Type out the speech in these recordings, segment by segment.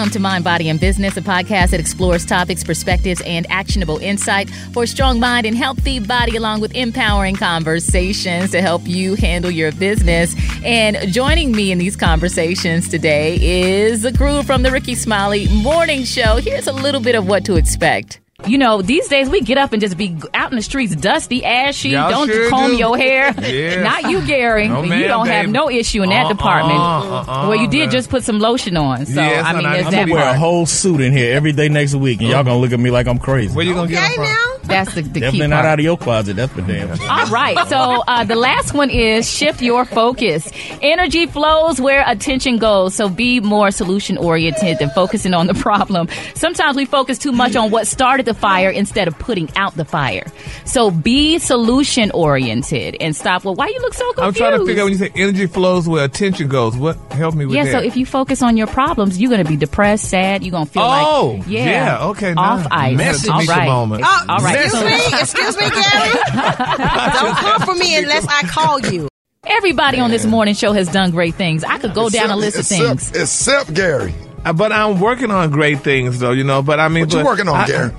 Welcome to Mind, Body, and Business, a podcast that explores topics, perspectives, and actionable insight for a strong mind and healthy body, along with empowering conversations to help you handle your business. And joining me in these conversations today is the crew from the Rickey Smiley Morning Show. Here's a little bit of what to expect. You know, these days we get up and just be out in the streets, dusty, ashy. Y'all don't sure comb do. your hair. Yeah. Not you, Gary. No, you don't have no issue in that Uh-uh, department. uh-uh, well, you did man. just put some lotion on, so Yes, I mean, I, there's I'm that gonna wear a whole suit in here every day next week, and y'all gonna look at me like I'm crazy. Where you gonna get Okay them from? now. That's the, the key Definitely part. not out of your closet. That's for damn. sure. All right. So uh, the last one is shift your focus. Energy flows where attention goes. So be more solution oriented than focusing on the problem. Sometimes we focus too much on what started the fire instead of putting out the fire. So be solution oriented and stop. Well, why you look so confused? I'm trying to figure out when you say energy flows where attention goes. What help me with yeah, that? Yeah. So if you focus on your problems, you're going to be depressed, sad. You're going to feel Oh, like, yeah, yeah, okay, off now- ice. Message All me, right. Shimon. All right. Excuse me, excuse me, Gary. Don't come for me unless I call you. Everybody on this morning show has done great things. I could go down a list of except, things. Except Gary. Uh, but I'm working on great things, though. You know. But I mean, What you working on, I, Gary?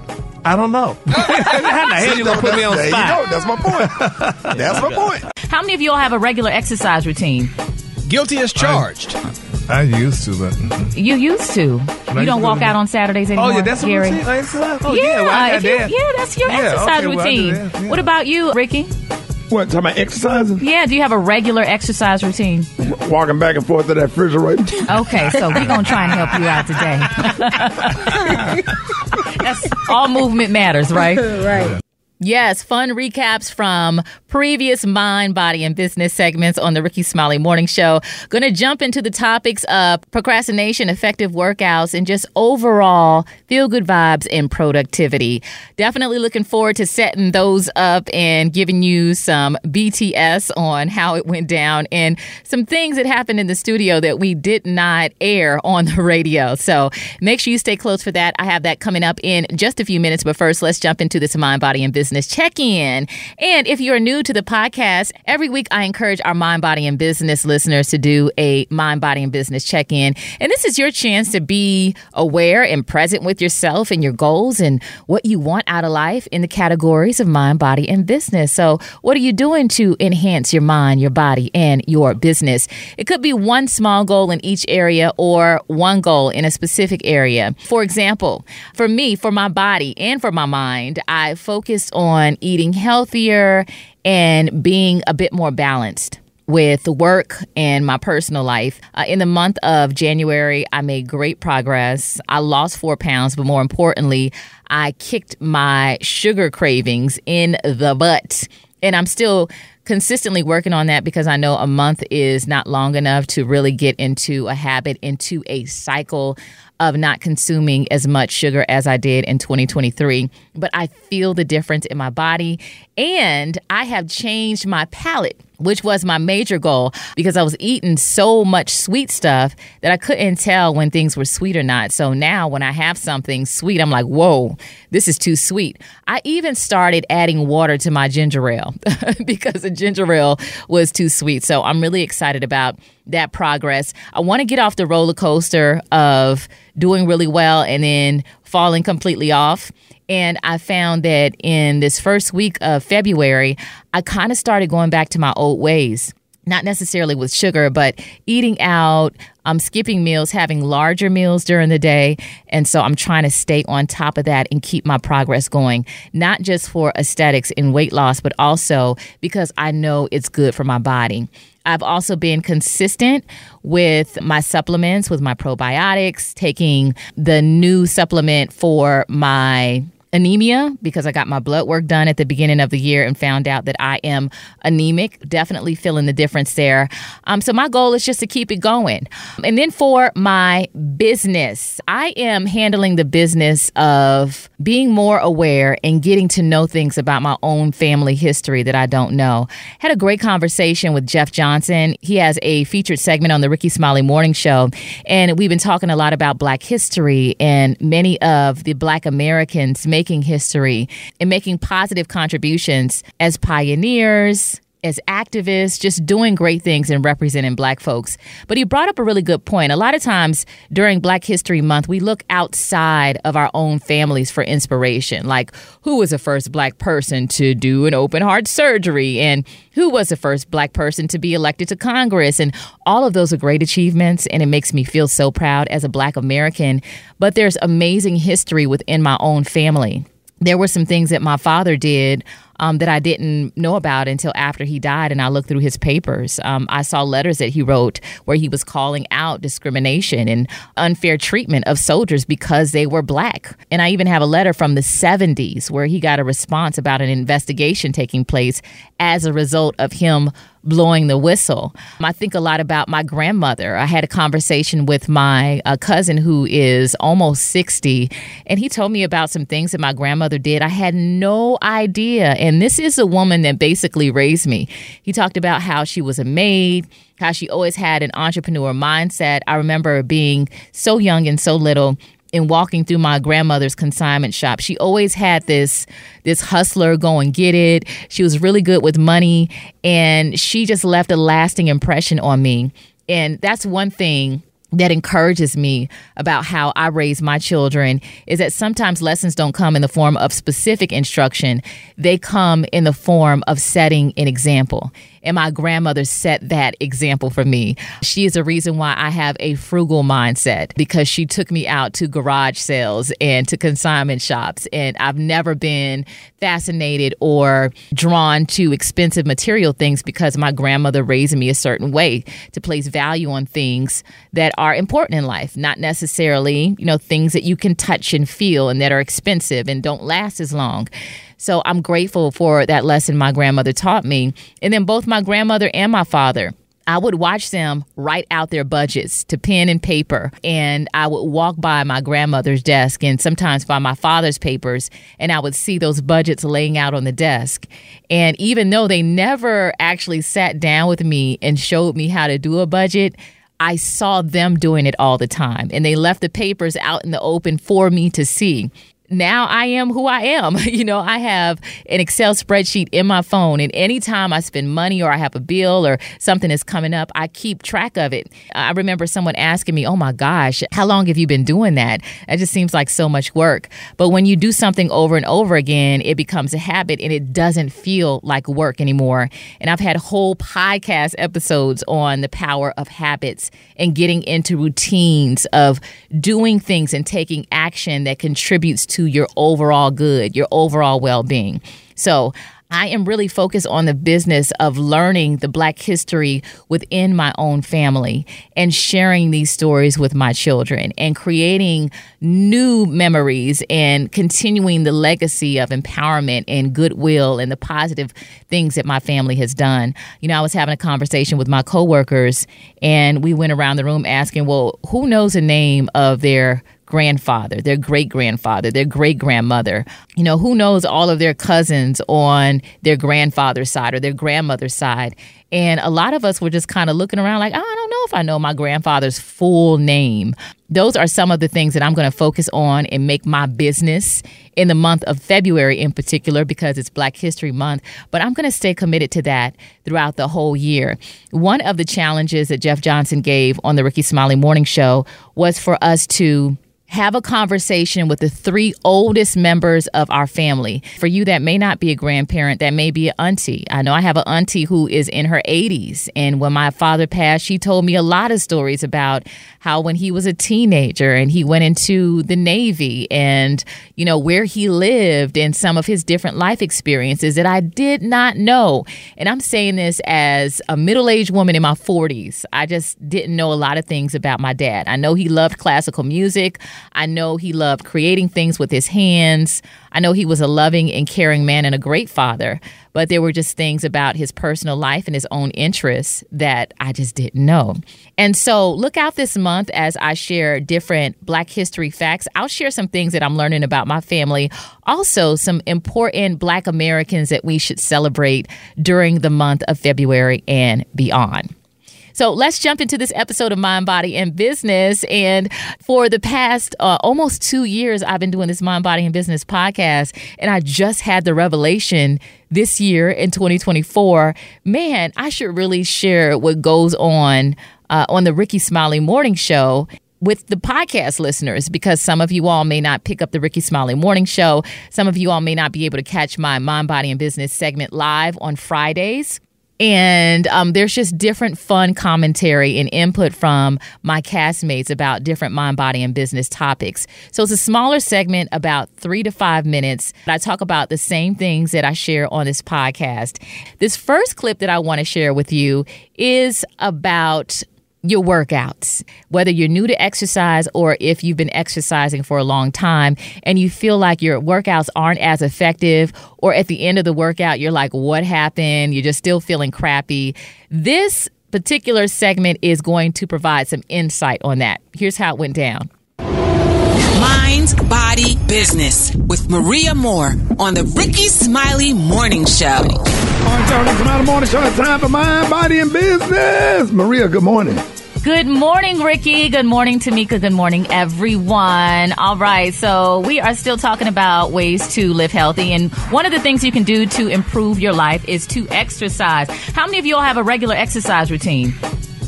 I don't know. How the hell you gonna put me on there spot? you go. That's my point. That's my point. How many of y'all have a regular exercise routine? Guilty as charged. I used to, but. Mm-hmm. You used to. You don't walk to out on Saturdays anymore. oh yeah, that's what Gary. I'm saying. Oh yeah, yeah, well, I got if you- that. yeah, that's your Yeah, exercise okay, well, routine. that, yeah. What about you, Rickey? What, talking about exercising? Yeah, do you have a regular exercise routine? Walking back and forth to that refrigerator? Okay, so we're gonna try and help you out today. That's all movement matters, right? Right. Yes, fun recaps from previous mind, body, and business segments on the Rickey Smiley Morning Show. Going to jump into the topics of procrastination, effective workouts, and just overall feel good vibes and productivity. Definitely looking forward to setting those up and giving you some BTS on how it went down and some things that happened in the studio that we did not air on the radio. So make sure you stay close for that. I have that coming up in just a few minutes. But first, let's jump into this mind, body, and business check in. And if you're new to the podcast, every week I encourage our mind, body, and business listeners to do a mind, body, and business check in. And this is your chance to be aware and present with yourself and your goals and what you want out of life in the categories of mind, body, and business. So, what are you doing to enhance your mind, your body, and your business? It could be one small goal in each area or one goal in a specific area. For example, for me, for my body and for my mind, I focused on eating healthier and being a bit more balanced with work and my personal life. Uh, in the month of January, I made great progress. I lost four pounds, but more importantly, I kicked my sugar cravings in the butt. And I'm still consistently working on that because I know a month is not long enough to really get into a habit, into a cycle of not consuming as much sugar as I did in 2023. But I feel the difference in my body and I have changed my palate which was my major goal because I was eating so much sweet stuff that I couldn't tell when things were sweet or not. So now when I have something sweet, I'm like, whoa, this is too sweet. I even started adding water to my ginger ale because the ginger ale was too sweet. So I'm really excited about that progress. I want to get off the roller coaster of doing really well and then falling completely off. And I found that in this first week of February, I kind of started going back to my old ways not necessarily with sugar, but eating out, I'm skipping meals, having larger meals during the day. And so I'm trying to stay on top of that and keep my progress going, not just for aesthetics and weight loss, but also because I know it's good for my body. I've also been consistent with my supplements, with my probiotics, taking the new supplement for my anemia because I got my blood work done at the beginning of the year and found out that I am anemic. Definitely feeling the difference there. Um, so my goal is just to keep it going. And then for my business, I am handling the business of being more aware and getting to know things about my own family history that I don't know. Had a great conversation with Jeff Johnson. He has a featured segment on the Rickey Smiley Morning Show, and we've been talking a lot about Black history and many of the Black Americans making history and making positive contributions as pioneers, as activists, just doing great things and representing black folks. But he brought up a really good point. A lot of times during Black History Month, we look outside of our own families for inspiration. Like, who was the first black person to do an open heart surgery? And who was the first black person to be elected to Congress? And all of those are great achievements. And it makes me feel so proud as a black American. But there's amazing history within my own family there were some things that my father did um, that I didn't know about until after he died, and I looked through his papers. Um, I saw letters that he wrote where he was calling out discrimination and unfair treatment of soldiers because they were black. And I even have a letter from the 70s where he got a response about an investigation taking place as a result of him blowing the whistle. I think a lot about my grandmother. I had a conversation with my uh, cousin who is almost 60, and he told me about some things that my grandmother did. I had no idea. And this is a woman that basically raised me. He talked about how she was a maid, how she always had an entrepreneur mindset. I remember being so young and so little in walking through my grandmother's consignment shop. She always had this this hustler go and get it. She was really good with money and she just left a lasting impression on me. And that's one thing that encourages me about how I raise my children is that sometimes lessons don't come in the form of specific instruction. They come in the form of setting an example. And my grandmother set that example for me. She is a reason why I have a frugal mindset because she took me out to garage sales and to consignment shops. And I've never been fascinated or drawn to expensive material things because my grandmother raised me a certain way to place value on things that are important in life, not necessarily, you know, things that you can touch and feel and that are expensive and don't last as long. So I'm grateful for that lesson my grandmother taught me. And then both my grandmother and my father. I would watch them write out their budgets to pen and paper. And I would walk by my grandmother's desk and sometimes by my father's papers, and I would see those budgets laying out on the desk. And even though they never actually sat down with me and showed me how to do a budget, I saw them doing it all the time. And they left the papers out in the open for me to see now I am who I am. you know, I have an Excel spreadsheet in my phone, and anytime I spend money or I have a bill or something is coming up, I keep track of it. I remember someone asking me, Oh my gosh, how long have you been doing that? It just seems like so much work. But when you do something over and over again, it becomes a habit and it doesn't feel like work anymore. And I've had whole podcast episodes on the power of habits and getting into routines of doing things and taking action that contributes to your overall good, your overall well being. So, I am really focused on the business of learning the Black history within my own family and sharing these stories with my children and creating new memories and continuing the legacy of empowerment and goodwill and the positive things that my family has done. You know, I was having a conversation with my coworkers and we went around the room asking, well, who knows the name of their grandfather, their great grandfather, their great grandmother. You know, who knows all of their cousins on their grandfather's side or their grandmother's side. And a lot of us were just kind of looking around like, oh, I don't know if I know my grandfather's full name. Those are some of the things that I'm going to focus on and make my business in the month of February in particular because it's Black History Month. But I'm going to stay committed to that throughout the whole year. One of the challenges that Jeff Johnson gave on the Rickey Smiley Morning Show was for us to have a conversation with the three oldest members of our family. For you, that may not be a grandparent, that may be an auntie. I know I have an auntie who is in her 80s. And when my father passed, she told me a lot of stories about how when he was a teenager and he went into the Navy and, you know, where he lived and some of his different life experiences that I did not know. And I'm saying this as a middle aged woman in my 40s. I just didn't know a lot of things about my dad. I know he loved classical music. I know he loved creating things with his hands. I know he was a loving and caring man and a great father, but there were just things about his personal life and his own interests that I just didn't know. And so look out this month as I share different Black history facts. I'll share some things that I'm learning about my family, also some important Black Americans that we should celebrate during the month of February and beyond. So let's jump into this episode of Mind, Body, and Business. And for the past uh, almost two years, I've been doing this Mind, Body, and Business podcast. And I just had the revelation this year in 2024 man, I should really share what goes on uh, on the Rickey Smiley Morning Show with the podcast listeners because some of you all may not pick up the Rickey Smiley Morning Show. Some of you all may not be able to catch my Mind, Body, and Business segment live on Fridays. And um, there's just different fun commentary and input from my castmates about different mind, body, and business topics. So it's a smaller segment, about three to five minutes. I talk about the same things that I share on this podcast. This first clip that I want to share with you is about your workouts, whether you're new to exercise or if you've been exercising for a long time and you feel like your workouts aren't as effective, or at the end of the workout, you're like, what happened? You're just still feeling crappy. This particular segment is going to provide some insight on that. Here's how it went down. Mind, Body, Business with Maria Moore on the Rickey Smiley Morning Show. All right, y'all, this is Morning Show. It's time for Mind, Body, and Business. Maria, good morning. Good morning, Rickey. Good morning, Tamika. Good morning, everyone. All right, so we are still talking about ways to live healthy, and one of the things you can do to improve your life is to exercise. How many of you all have a regular exercise routine?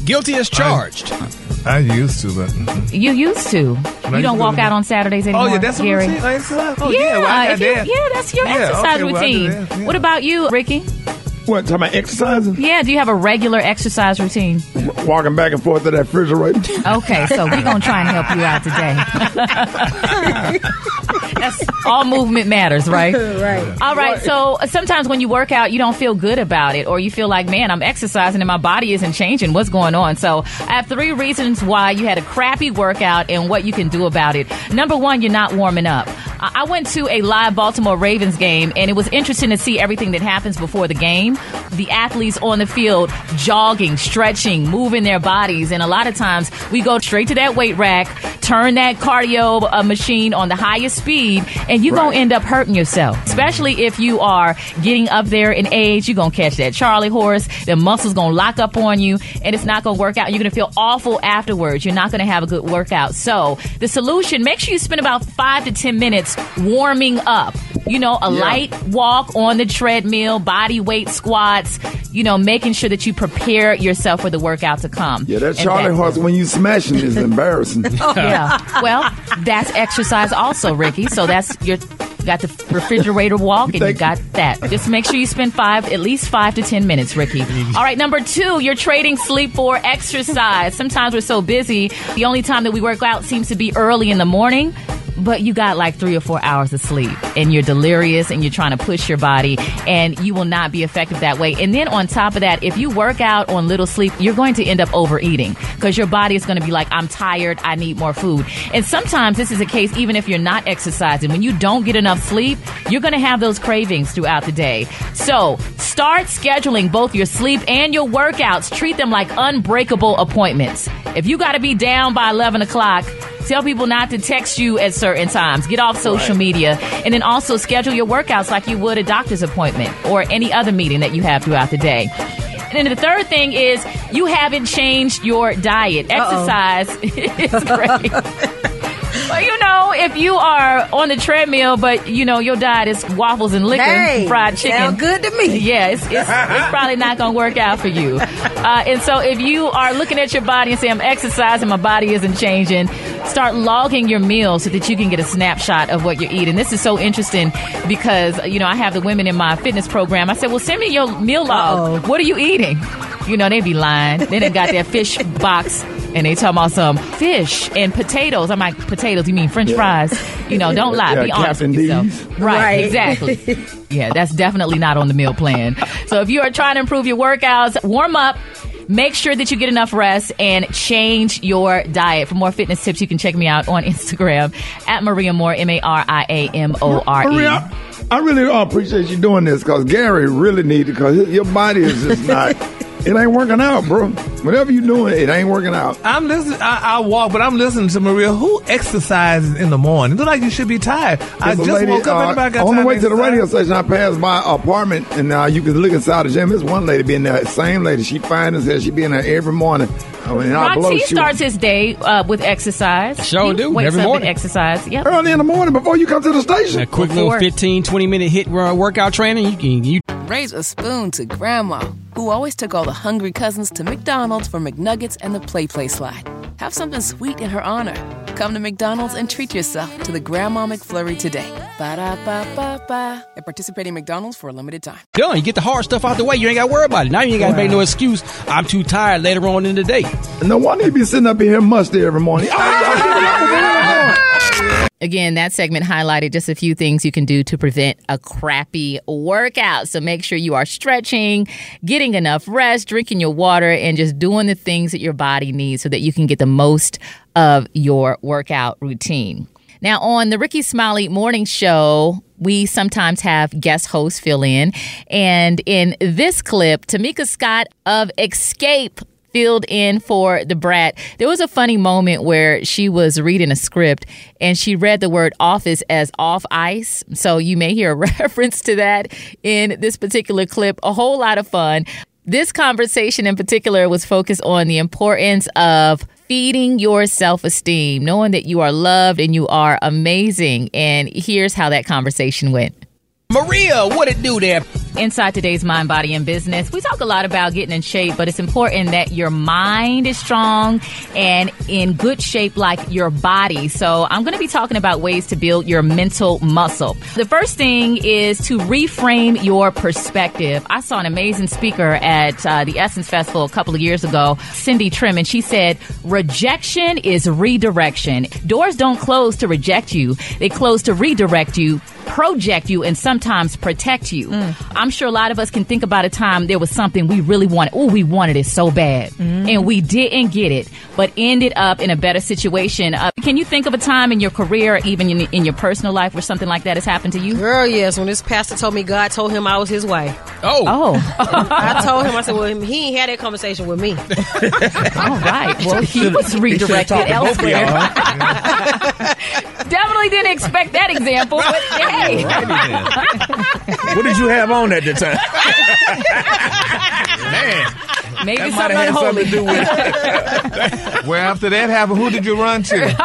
Guilty as charged. I used to, but mm-hmm. You used to. You don't walk out on Saturdays anymore. oh yeah, that's a Gary. routine. I exercise. Oh yeah, yeah, well, I got you- that. yeah, that's your Yeah, exercise okay, well, routine. that, yeah. What about you, Rickey? What, talking about exercising? Yeah, do you have a regular exercise routine? Walking back and forth to that refrigerator. Okay, so we're gonna try and help you out today. That's all movement matters, right? right. All right. So sometimes when you work out, you don't feel good about it, or you feel like, man, I'm exercising and my body isn't changing. What's going on? So I have three reasons why you had a crappy workout and what you can do about it. Number one, you're not warming up. I went to a live Baltimore Ravens game, and it was interesting to see everything that happens before the game. The athletes on the field jogging, stretching, moving their bodies, and a lot of times we go straight to that weight rack, turn that cardio uh, machine on the highest speed, and you're gonna end up hurting yourself. Especially if you are getting up there in age, you're gonna catch that Charlie horse. The muscles gonna lock up on you, and it's not gonna work out. You're gonna feel awful afterwards. You're not gonna have a good workout. So the solution: make sure you spend about five to ten minutes warming up. You know, a light walk on the treadmill, body weight squats. You know, making sure that you prepare yourself for the workout to come. Yeah, that Charlie horse when you smashing is embarrassing. yeah. Well, that's exercise also, Rickey. So that's your you got the refrigerator walk and you got that. Just make sure you spend five, at least five to ten minutes, Rickey. All right, number two, you're trading sleep for exercise. Sometimes we're so busy, the only time that we work out seems to be early in the morning. But you got like three or four hours of sleep and you're delirious and you're trying to push your body and you will not be effective that way. And then on top of that, if you work out on little sleep, you're going to end up overeating because your body is going to be like, I'm tired. I need more food. And sometimes this is a case, even if you're not exercising, when you don't get enough sleep, you're going to have those cravings throughout the day. So start scheduling both your sleep and your workouts. Treat them like unbreakable appointments. If you got to be down by 11 o'clock, Tell people not to text you at certain times. Get off social media. And then also schedule your workouts like you would a doctor's appointment or any other meeting that you have throughout the day. And then the third thing is you haven't changed your diet. Exercise is great. Well, you know, if you are on the treadmill, but you know your diet is waffles and liquor, Hey, fried chicken, sound good to me. yeah, it's, it's, it's probably not going to work out for you. Uh, and so if you are looking at your body and say, I'm exercising, my body isn't changing, start logging your meals so that you can get a snapshot of what you're eating. This is so interesting because, you know, I have the women in my fitness program. I said, well, send me your meal log. Uh-oh. What are you eating? You know, they be lying. They done got their fish box and they talking about some fish and potatoes. I'm like, potatoes, you mean french fries? You know, don't lie. Yeah, be honest with yourself. Right, Right. exactly. yeah, that's definitely not on the meal plan. So if you are trying to improve your workouts, warm up. Make sure that you get enough rest and change your diet. For more fitness tips, you can check me out on Instagram at Maria Moore, M A R I A M O R E. Maria, I really appreciate you doing this because Gary really needs it because your body is just not. it ain't working out, bro. Whatever you doing, it ain't working out. I'm listening. I, I walk, but I'm listening to Maria. Who exercises in the morning? Look like you should be tired. I just lady, woke up. uh, Anybody got on the way to the exercise? radio station, I passed my apartment, and uh, you can look inside the gym. There's one lady being there. Same lady. She fine as hell. She be in there every morning. I mean, I Ron blow T starts his day uh, with exercise. Sure He do, Wakes every up morning. and exercise. Yep. early in the morning before you come to the station. A quick Before- little 15, 20 minute hit uh, workout training. You can you Raise a spoon to Grandma, who always took all the hungry cousins to McDonald's for McNuggets and the Play Play slide. Have something sweet in her honor. Come to McDonald's and treat yourself to the Grandma McFlurry today. Ba da ba ba ba. At participating McDonald's for a limited time. done. You get the hard stuff out the way. You ain't got to worry about it. Now you ain't got to make no excuse. I'm too tired later on in the day. No wonder you be sitting up in here musty every morning. Again, that segment highlighted just a few things you can do to prevent a crappy workout. So make sure you are stretching, getting enough rest, drinking your water, and just doing the things that your body needs so that you can get the most of your workout routine. Now, on the Rickey Smiley Morning Show, we sometimes have guest hosts fill in. And in this clip, Tamika Scott of Xscape filled in for Da Brat. There was a funny moment where she was reading a script and she read the word office as off ice. So you may hear a reference to that in this particular clip. A whole lot of fun. This conversation in particular was focused on the importance of feeding your self esteem, knowing that you are loved and you are amazing. And here's how that conversation went. Maria, what it do there? Inside today's Mind, Body, and Business, we talk a lot about getting in shape, but it's important that your mind is strong and in good shape like your body. So I'm going to be talking about ways to build your mental muscle. The first thing is to reframe your perspective. I saw an amazing speaker at uh, the Essence Festival a couple of years ago, Cindy Trimm, and she said, rejection is redirection. Doors don't close to reject you. They close to redirect you project you and sometimes protect you. I'm sure a lot of us can think about a time there was something we really wanted. Oh, we wanted it so bad. And we didn't get it, but ended up in a better situation. Uh, can you think of a time in your career, or even in, in your personal life, where something like that has happened to you? Girl, yes. When this pastor told me God told him I was his wife, Oh, Oh, I told him I said, "Well, he ain't had that conversation with me." all right. Well, he was redirected elsewhere. Definitely didn't expect that example, but hey. What did you have on at the time? Man, Maybe that might something have had something to do with it. Well, after that happened, who did you run to?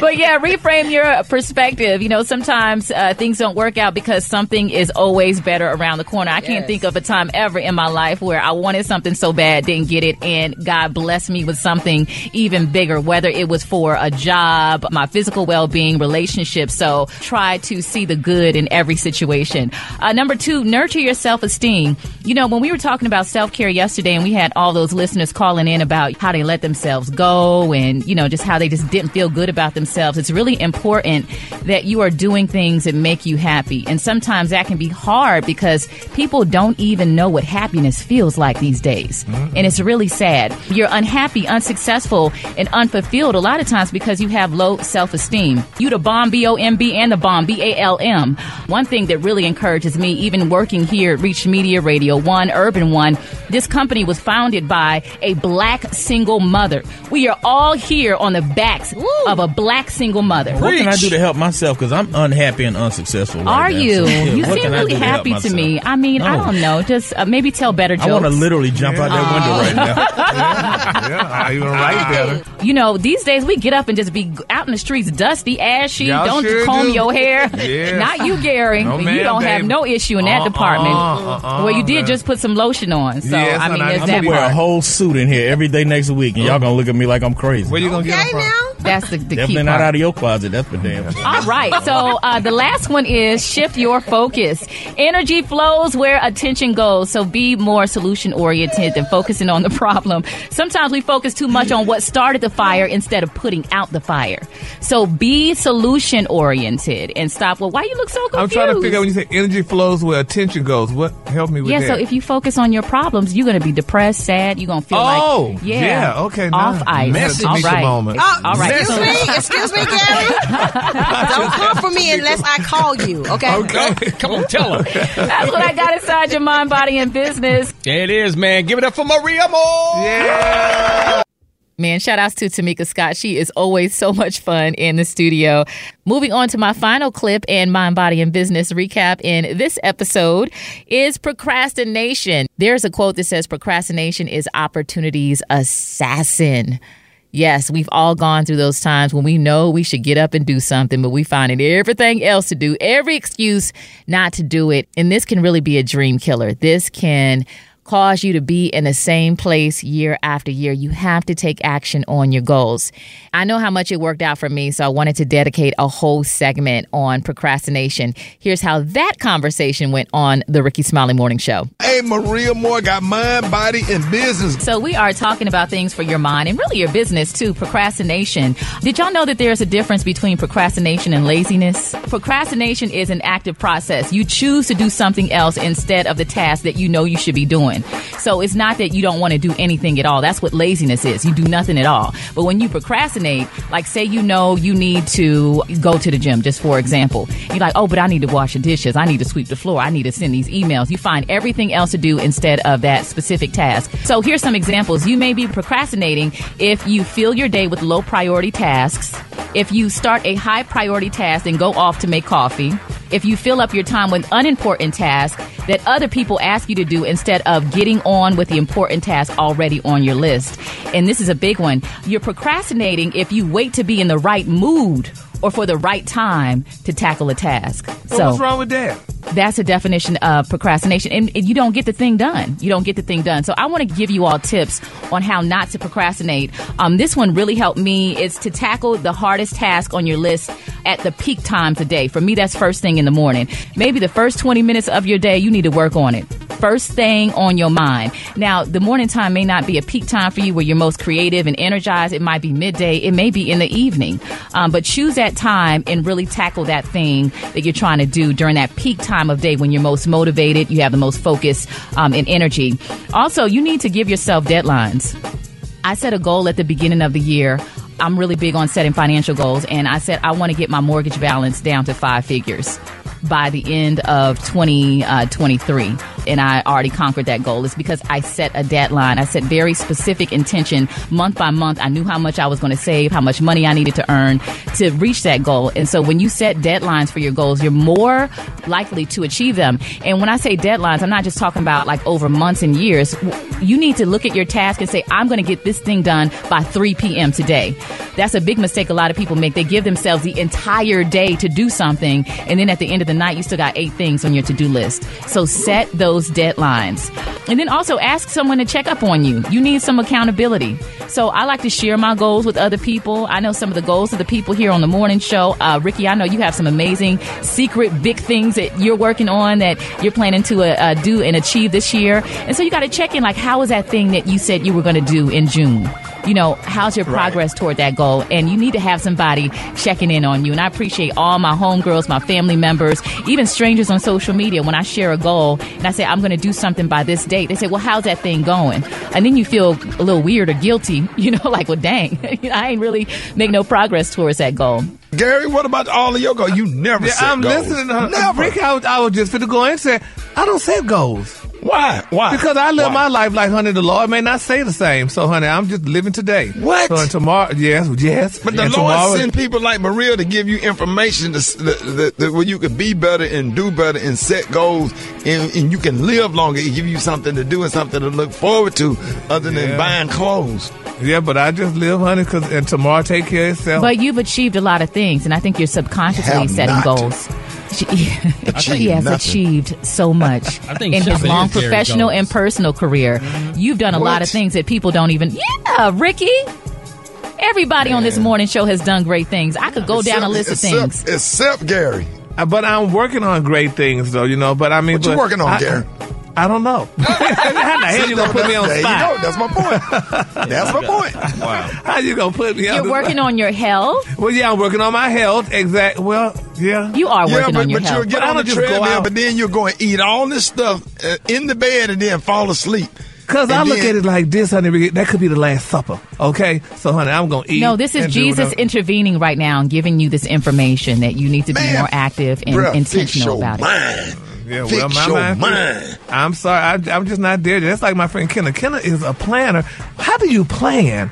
but yeah, reframe your perspective. You know, sometimes uh, things don't work out because something is always better around the corner. I can't think of a time ever in my life where I wanted something so bad, didn't get it, and God blessed me with something even bigger, whether it was for a job, my physical well being, relationships. So try to see the good in every situation. Uh, number two, nurture your self esteem. You know, when we were talking about self care yesterday and we had all those listeners calling in about how they let themselves go and, you know, just how they just didn't feel good about themselves, it's really important that you are doing things that make you happy. And sometimes that can be hard because people don't even know what happiness feels like these days. Mm-hmm. And it's really sad. You're unhappy, unsuccessful, and unfulfilled a lot of times because you have low self esteem. You the bomb, B O M B, and the bomb, B A L M. One thing that really encourages me, even working here at Reach Media Radio One, Urban One, this company was founded by a black single mother. We are all here on the backs of a black single mother. What can I do to help myself? Because I'm unhappy and unsuccessful. right Are now. you? So, yeah, you seem really do to happy to me. I mean, I don't know. Just uh, maybe tell better jokes. I want to literally jump out that window right now. yeah, I even write better. You know, these days we get up and just be out in the streets, dusty, ashy. Y'all don't sure comb do. your hair. Yes. Not you, Gary. No, you don't have no issue in that Uh-uh, department. uh-uh, well, you did man. just put some lotion putting on. So Yes, I mean, honey, there's I'm that gonna wear a whole suit in here every day next week, and y'all oh. gonna look at me like I'm crazy. Where you gonna get Okay them from? now. That's the, the key Definitely part. not out of your closet. That's for damn. sure. All right. So uh, the last one is shift your focus. Energy flows where attention goes. So be more solution oriented than focusing on the problem. Sometimes we focus too much on what started the fire instead of putting out the fire. So be solution oriented and stop. Well, why you look so confused? I'm trying to figure out when you say energy flows where attention goes. What help me with yeah, that? Yeah. So if you focus on your problems, you're going to be depressed, sad. You're going to feel Oh, like, yeah, yeah, okay, now- off ice. Message All me right. a moment. Oh, All right, Excuse so- me, excuse me, Gary. Don't come for me unless I call you. Okay. Okay, come on, tell her. That's what I got inside your mind, body, and business. There it is, man. Give it up for Maria Moore. yeah. Man, shout outs to Tamika Scott. She is always so much fun in the studio. Moving on to my final clip and mind, body, and business recap in this episode is procrastination. There's a quote that says, Procrastination is opportunity's assassin. Yes, we've all gone through those times when we know we should get up and do something, but we find everything else to do, every excuse not to do it. And this can really be a dream killer. This can cause you to be in the same place year after year. You have to take action on your goals. I know how much it worked out for me, so I wanted to dedicate a whole segment on procrastination. Here's how that conversation went on the Rickey Smiley Morning Show. Hey, Maria Moore got mind, body, and business. So we are talking about things for your mind and really your business too. Procrastination. Did y'all know that there's a difference between procrastination and laziness? Procrastination is an active process. You choose to do something else instead of the task that you know you should be doing. So it's not that you don't want to do anything at all. That's what laziness is. You do nothing at all. But when you procrastinate, like say you know you need to go to the gym, just for example, you're like, oh, but I need to wash the dishes. I need to sweep the floor. I need to send these emails. You find everything else to do instead of that specific task. So here's some examples. You may be procrastinating if you fill your day with low priority tasks, if you start a high priority task and go off to make coffee, if you fill up your time with unimportant tasks that other people ask you to do instead of getting on with the important task already on your list. And this is a big one. You're procrastinating if you wait to be in the right mood or for the right time to tackle a task. So so what's wrong with that? That's a definition of procrastination. And, you don't get the thing done. You don't get the thing done. So i want to give you all tips on how not to procrastinate. Um, this one really helped me. Is to tackle the hardest task on your list at the peak times a day. For me that's first thing in the morning. Maybe the first 20 minutes of your day you need to work on it first thing on your mind now the morning time may not be a peak time for you where you're most creative and energized it might be midday it may be in the evening um, but choose that time and really tackle that thing that you're trying to do during that peak time of day when you're most motivated, you have the most focus um, and energy. Also, you need to give yourself deadlines. I set a goal at the beginning of the year. I'm really big on setting financial goals, and I said I want to get my mortgage balance down to five figures by the end of 2023. And I already conquered that goal. It's because I set a deadline. I set very specific intention month by month. I knew how much I was going to save, how much money I needed to earn to reach that goal. And so when you set deadlines for your goals, you're more likely to achieve them. And when I say deadlines, I'm not just talking about like over months and years. You need to look at your task and say, I'm going to get this thing done by 3 p.m. today. That's a big mistake a lot of people make. They give themselves the entire day to do something, and then at the end of the night, you still got eight things on your to do list. So set those deadlines. And then also ask someone to check up on you. You need some accountability. So I like to share my goals with other people. I know some of the goals of the people here on the morning show. Uh, Rickey, I know you have some amazing secret big things that you're working on that you're planning to uh, uh, do and achieve this year. And so you got to check in like, how was that thing that you said you were going to do in June? You know, how's your progress toward that goal? And you need to have somebody checking in on you. And I appreciate all my homegirls, my family members, even strangers on social media. When I share a goal and I say, I'm going to do something by this date, they say, well, how's that thing going? And then you feel a little weird or guilty, you know, like, well, dang, I ain't really make no progress towards that goal. Gary, what about all of your goals? You never Yeah, set I'm goals. listening to her. Never. Rick, I was, I was just fit to go and say, I don't set goals. Why? Why? Because I live Why? my life like, honey, the Lord may not say the same. So, honey, I'm just living today. What? So, and tomorrow, yes, yes. But the and Lord tomorrow, send people like Maria to give you information to, s- that, that, that where you can be better and do better and set goals and, and you can live longer. and give you something to do and something to look forward to other than Yeah. buying clothes. Yeah, but I just live, honey, cause, and tomorrow take care of itself. But you've achieved a lot of things, and I think you're subconsciously Have setting not. goals. She, he has nothing. achieved so much in his long professional Jones. and personal career. You've done a lot of things that people don't even. Yeah, Rickey. Everybody on this morning show has done great things. I could go down a list of things. Except Gary. Uh, But I'm working on great things, though, you know. But I mean, What you but working on, I, Gary? I don't know. How the hell you gonna put me on there spot? you go. That's my point. That's my point. Wow. How you gonna put me on You're working spot? on your health. Well, yeah, I'm working on my health. Exactly. Well, yeah. You are working Yeah, but, on your but you'll health. get But I on the don't treadmill, but then you're going to eat all this stuff uh, in the bed and then fall asleep. Cause And I look then- at it like this, honey. That could be the last supper. Okay, so honey, I'm gonna eat. No, this is Jesus intervening right now and giving you this information that you need to be more active and bruh, fix intentional your about it. mind. Yeah, Fix well, my your mind- mind. I'm sorry, I, I'm just not there. That's like my friend Kenna. Kenna is a planner. How do you plan?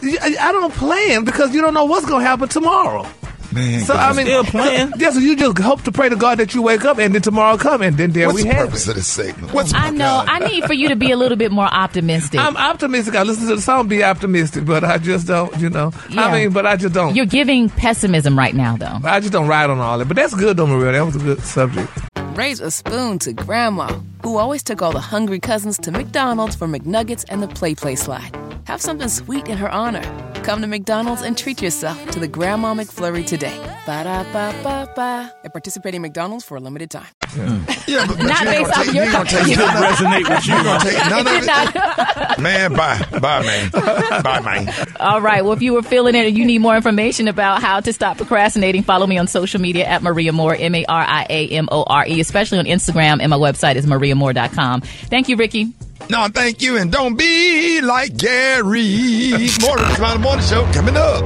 I, I don't plan because you don't know what's gonna happen tomorrow. Man, So I mean, still plan. Yeah, so you just hope to pray to God that you wake up and then tomorrow come and then there what's we the have purpose it. of this segment? What's oh, I know. I need for you to be a little bit more optimistic. I'm optimistic. I listen to the song, be optimistic, but I just don't. You know, Yeah. I mean, but I just don't. You're giving pessimism right now, though. I just don't ride on all that. But that's good, though, Maria. That was a good subject. Raise a spoon to Grandma, who always took all the hungry cousins to McDonald's for McNuggets and the Play Play slide. Have something sweet in her honor. Come to McDonald's and treat yourself to the Grandma McFlurry today. Ba da ba ba ba. At participating McDonald's for a limited time. Yeah, but, but Not you based gonna off take, your you ain't gonna take company. none of resonate with you. You gonna take none of it? Man, bye. Bye, man. Bye, man. All right. Well, if you were feeling it and you need more information about how to stop procrastinating, follow me on social media at Maria Moore, M A R I A M O R E, especially on Instagram. And my website is mariamore.com. Thank you, Rickey. No, thank you, and don't be like Gary. More of the Morning Show coming up.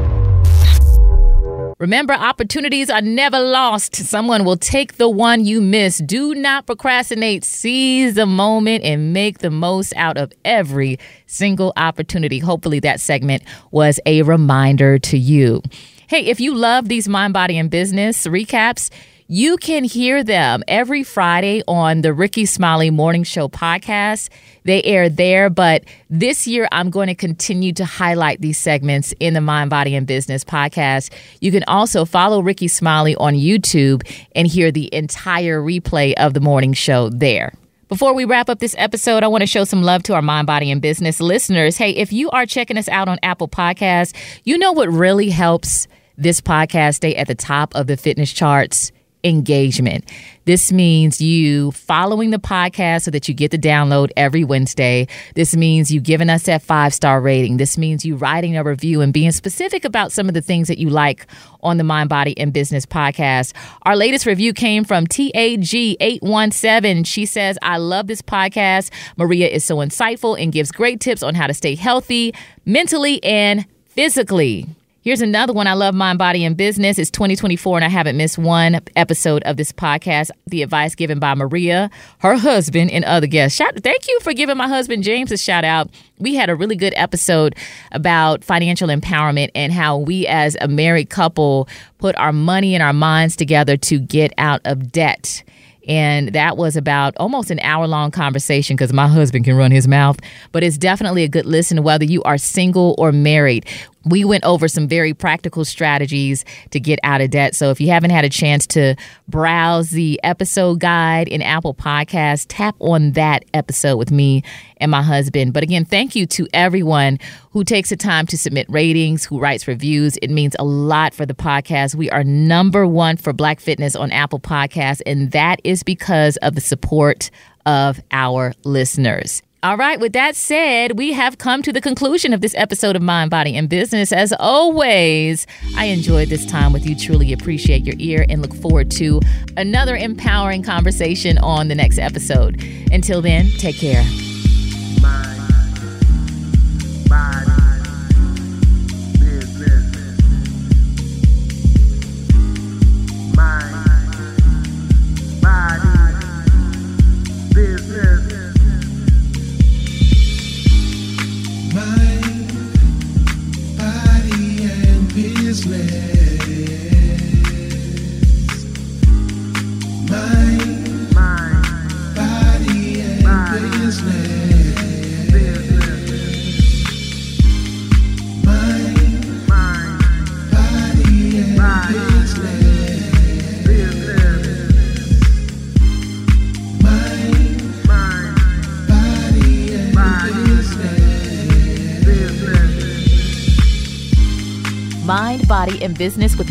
Remember, opportunities are never lost. Someone will take the one you miss. Do not procrastinate. Seize the moment and make the most out of every single opportunity. Hopefully, that segment was a reminder to you. Hey, if you love these Mind, Body, and Business recaps, you can hear them every Friday on the Rickey Smiley Morning Show podcast. They air there, but this year I'm going to continue to highlight these segments in the Mind, Body, and Business podcast. You can also follow Rickey Smiley on YouTube and hear the entire replay of the morning show there. Before we wrap up this episode, I want to show some love to our Mind, Body, and Business listeners. Hey, if you are checking us out on Apple Podcasts, you know what really helps this podcast stay at the top of the fitness charts? Engagement. This means you following the podcast so that you get the download every Wednesday. This means you giving us that five star rating. This means you writing a review and being specific about some of the things that you like on the Mind, Body, and Business podcast. Our latest review came from TAG817. She says, I love this podcast. Maria is so insightful and gives great tips on how to stay healthy mentally and physically. Here's another one. I love Mind, Body, and Business. It's 2024, and I haven't missed one episode of this podcast. The advice given by Maria, her husband, and other guests. Shout, thank you for giving my husband James a shout out. We had a really good episode about financial empowerment and how we, as a married couple, put our money and our minds together to get out of debt. And that was about almost an hour long conversation because my husband can run his mouth. But it's definitely a good listen whether you are single or married. We went over some very practical strategies to get out of debt. So if you haven't had a chance to browse the episode guide in Apple Podcasts, tap on that episode with me and my husband. But again, thank you to everyone who takes the time to submit ratings, who writes reviews. It means a lot for the podcast. We are number one for Black Fitness on Apple Podcasts, and that is because of the support of our listeners. All right, with that said, we have come to the conclusion of this episode of Mind, Body, and Business. As always, I enjoyed this time with you. Truly appreciate your ear and look forward to another empowering conversation on the next episode. Until then, take care.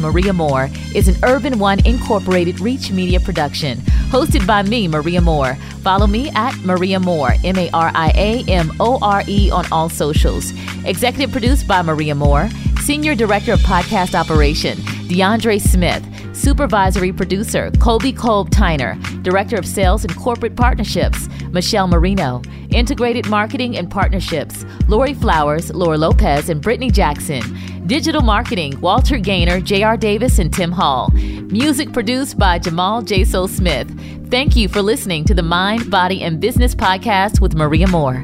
Maria Moore is an Urban One Incorporated Reach Media production, hosted by me, Maria Moore. Follow me at Maria Moore, M A R I A M O R E, on all socials. Executive produced by Maria Moore. Senior Director of Podcast Operation, DeAndre Smith. Supervisory Producer, Colby Kolb Tyner. Director of Sales and Corporate Partnerships, Michelle Marino. Integrated Marketing and Partnerships, Lori Flowers, Laura Lopez, and Brittany Jackson. Digital Marketing, Walter Gaynor, J.R. Davis, and Tim Hall. Music produced by Jamal J. So Smith. Thank you for listening to the Mind, Body, and Business Podcast with Maria Moore.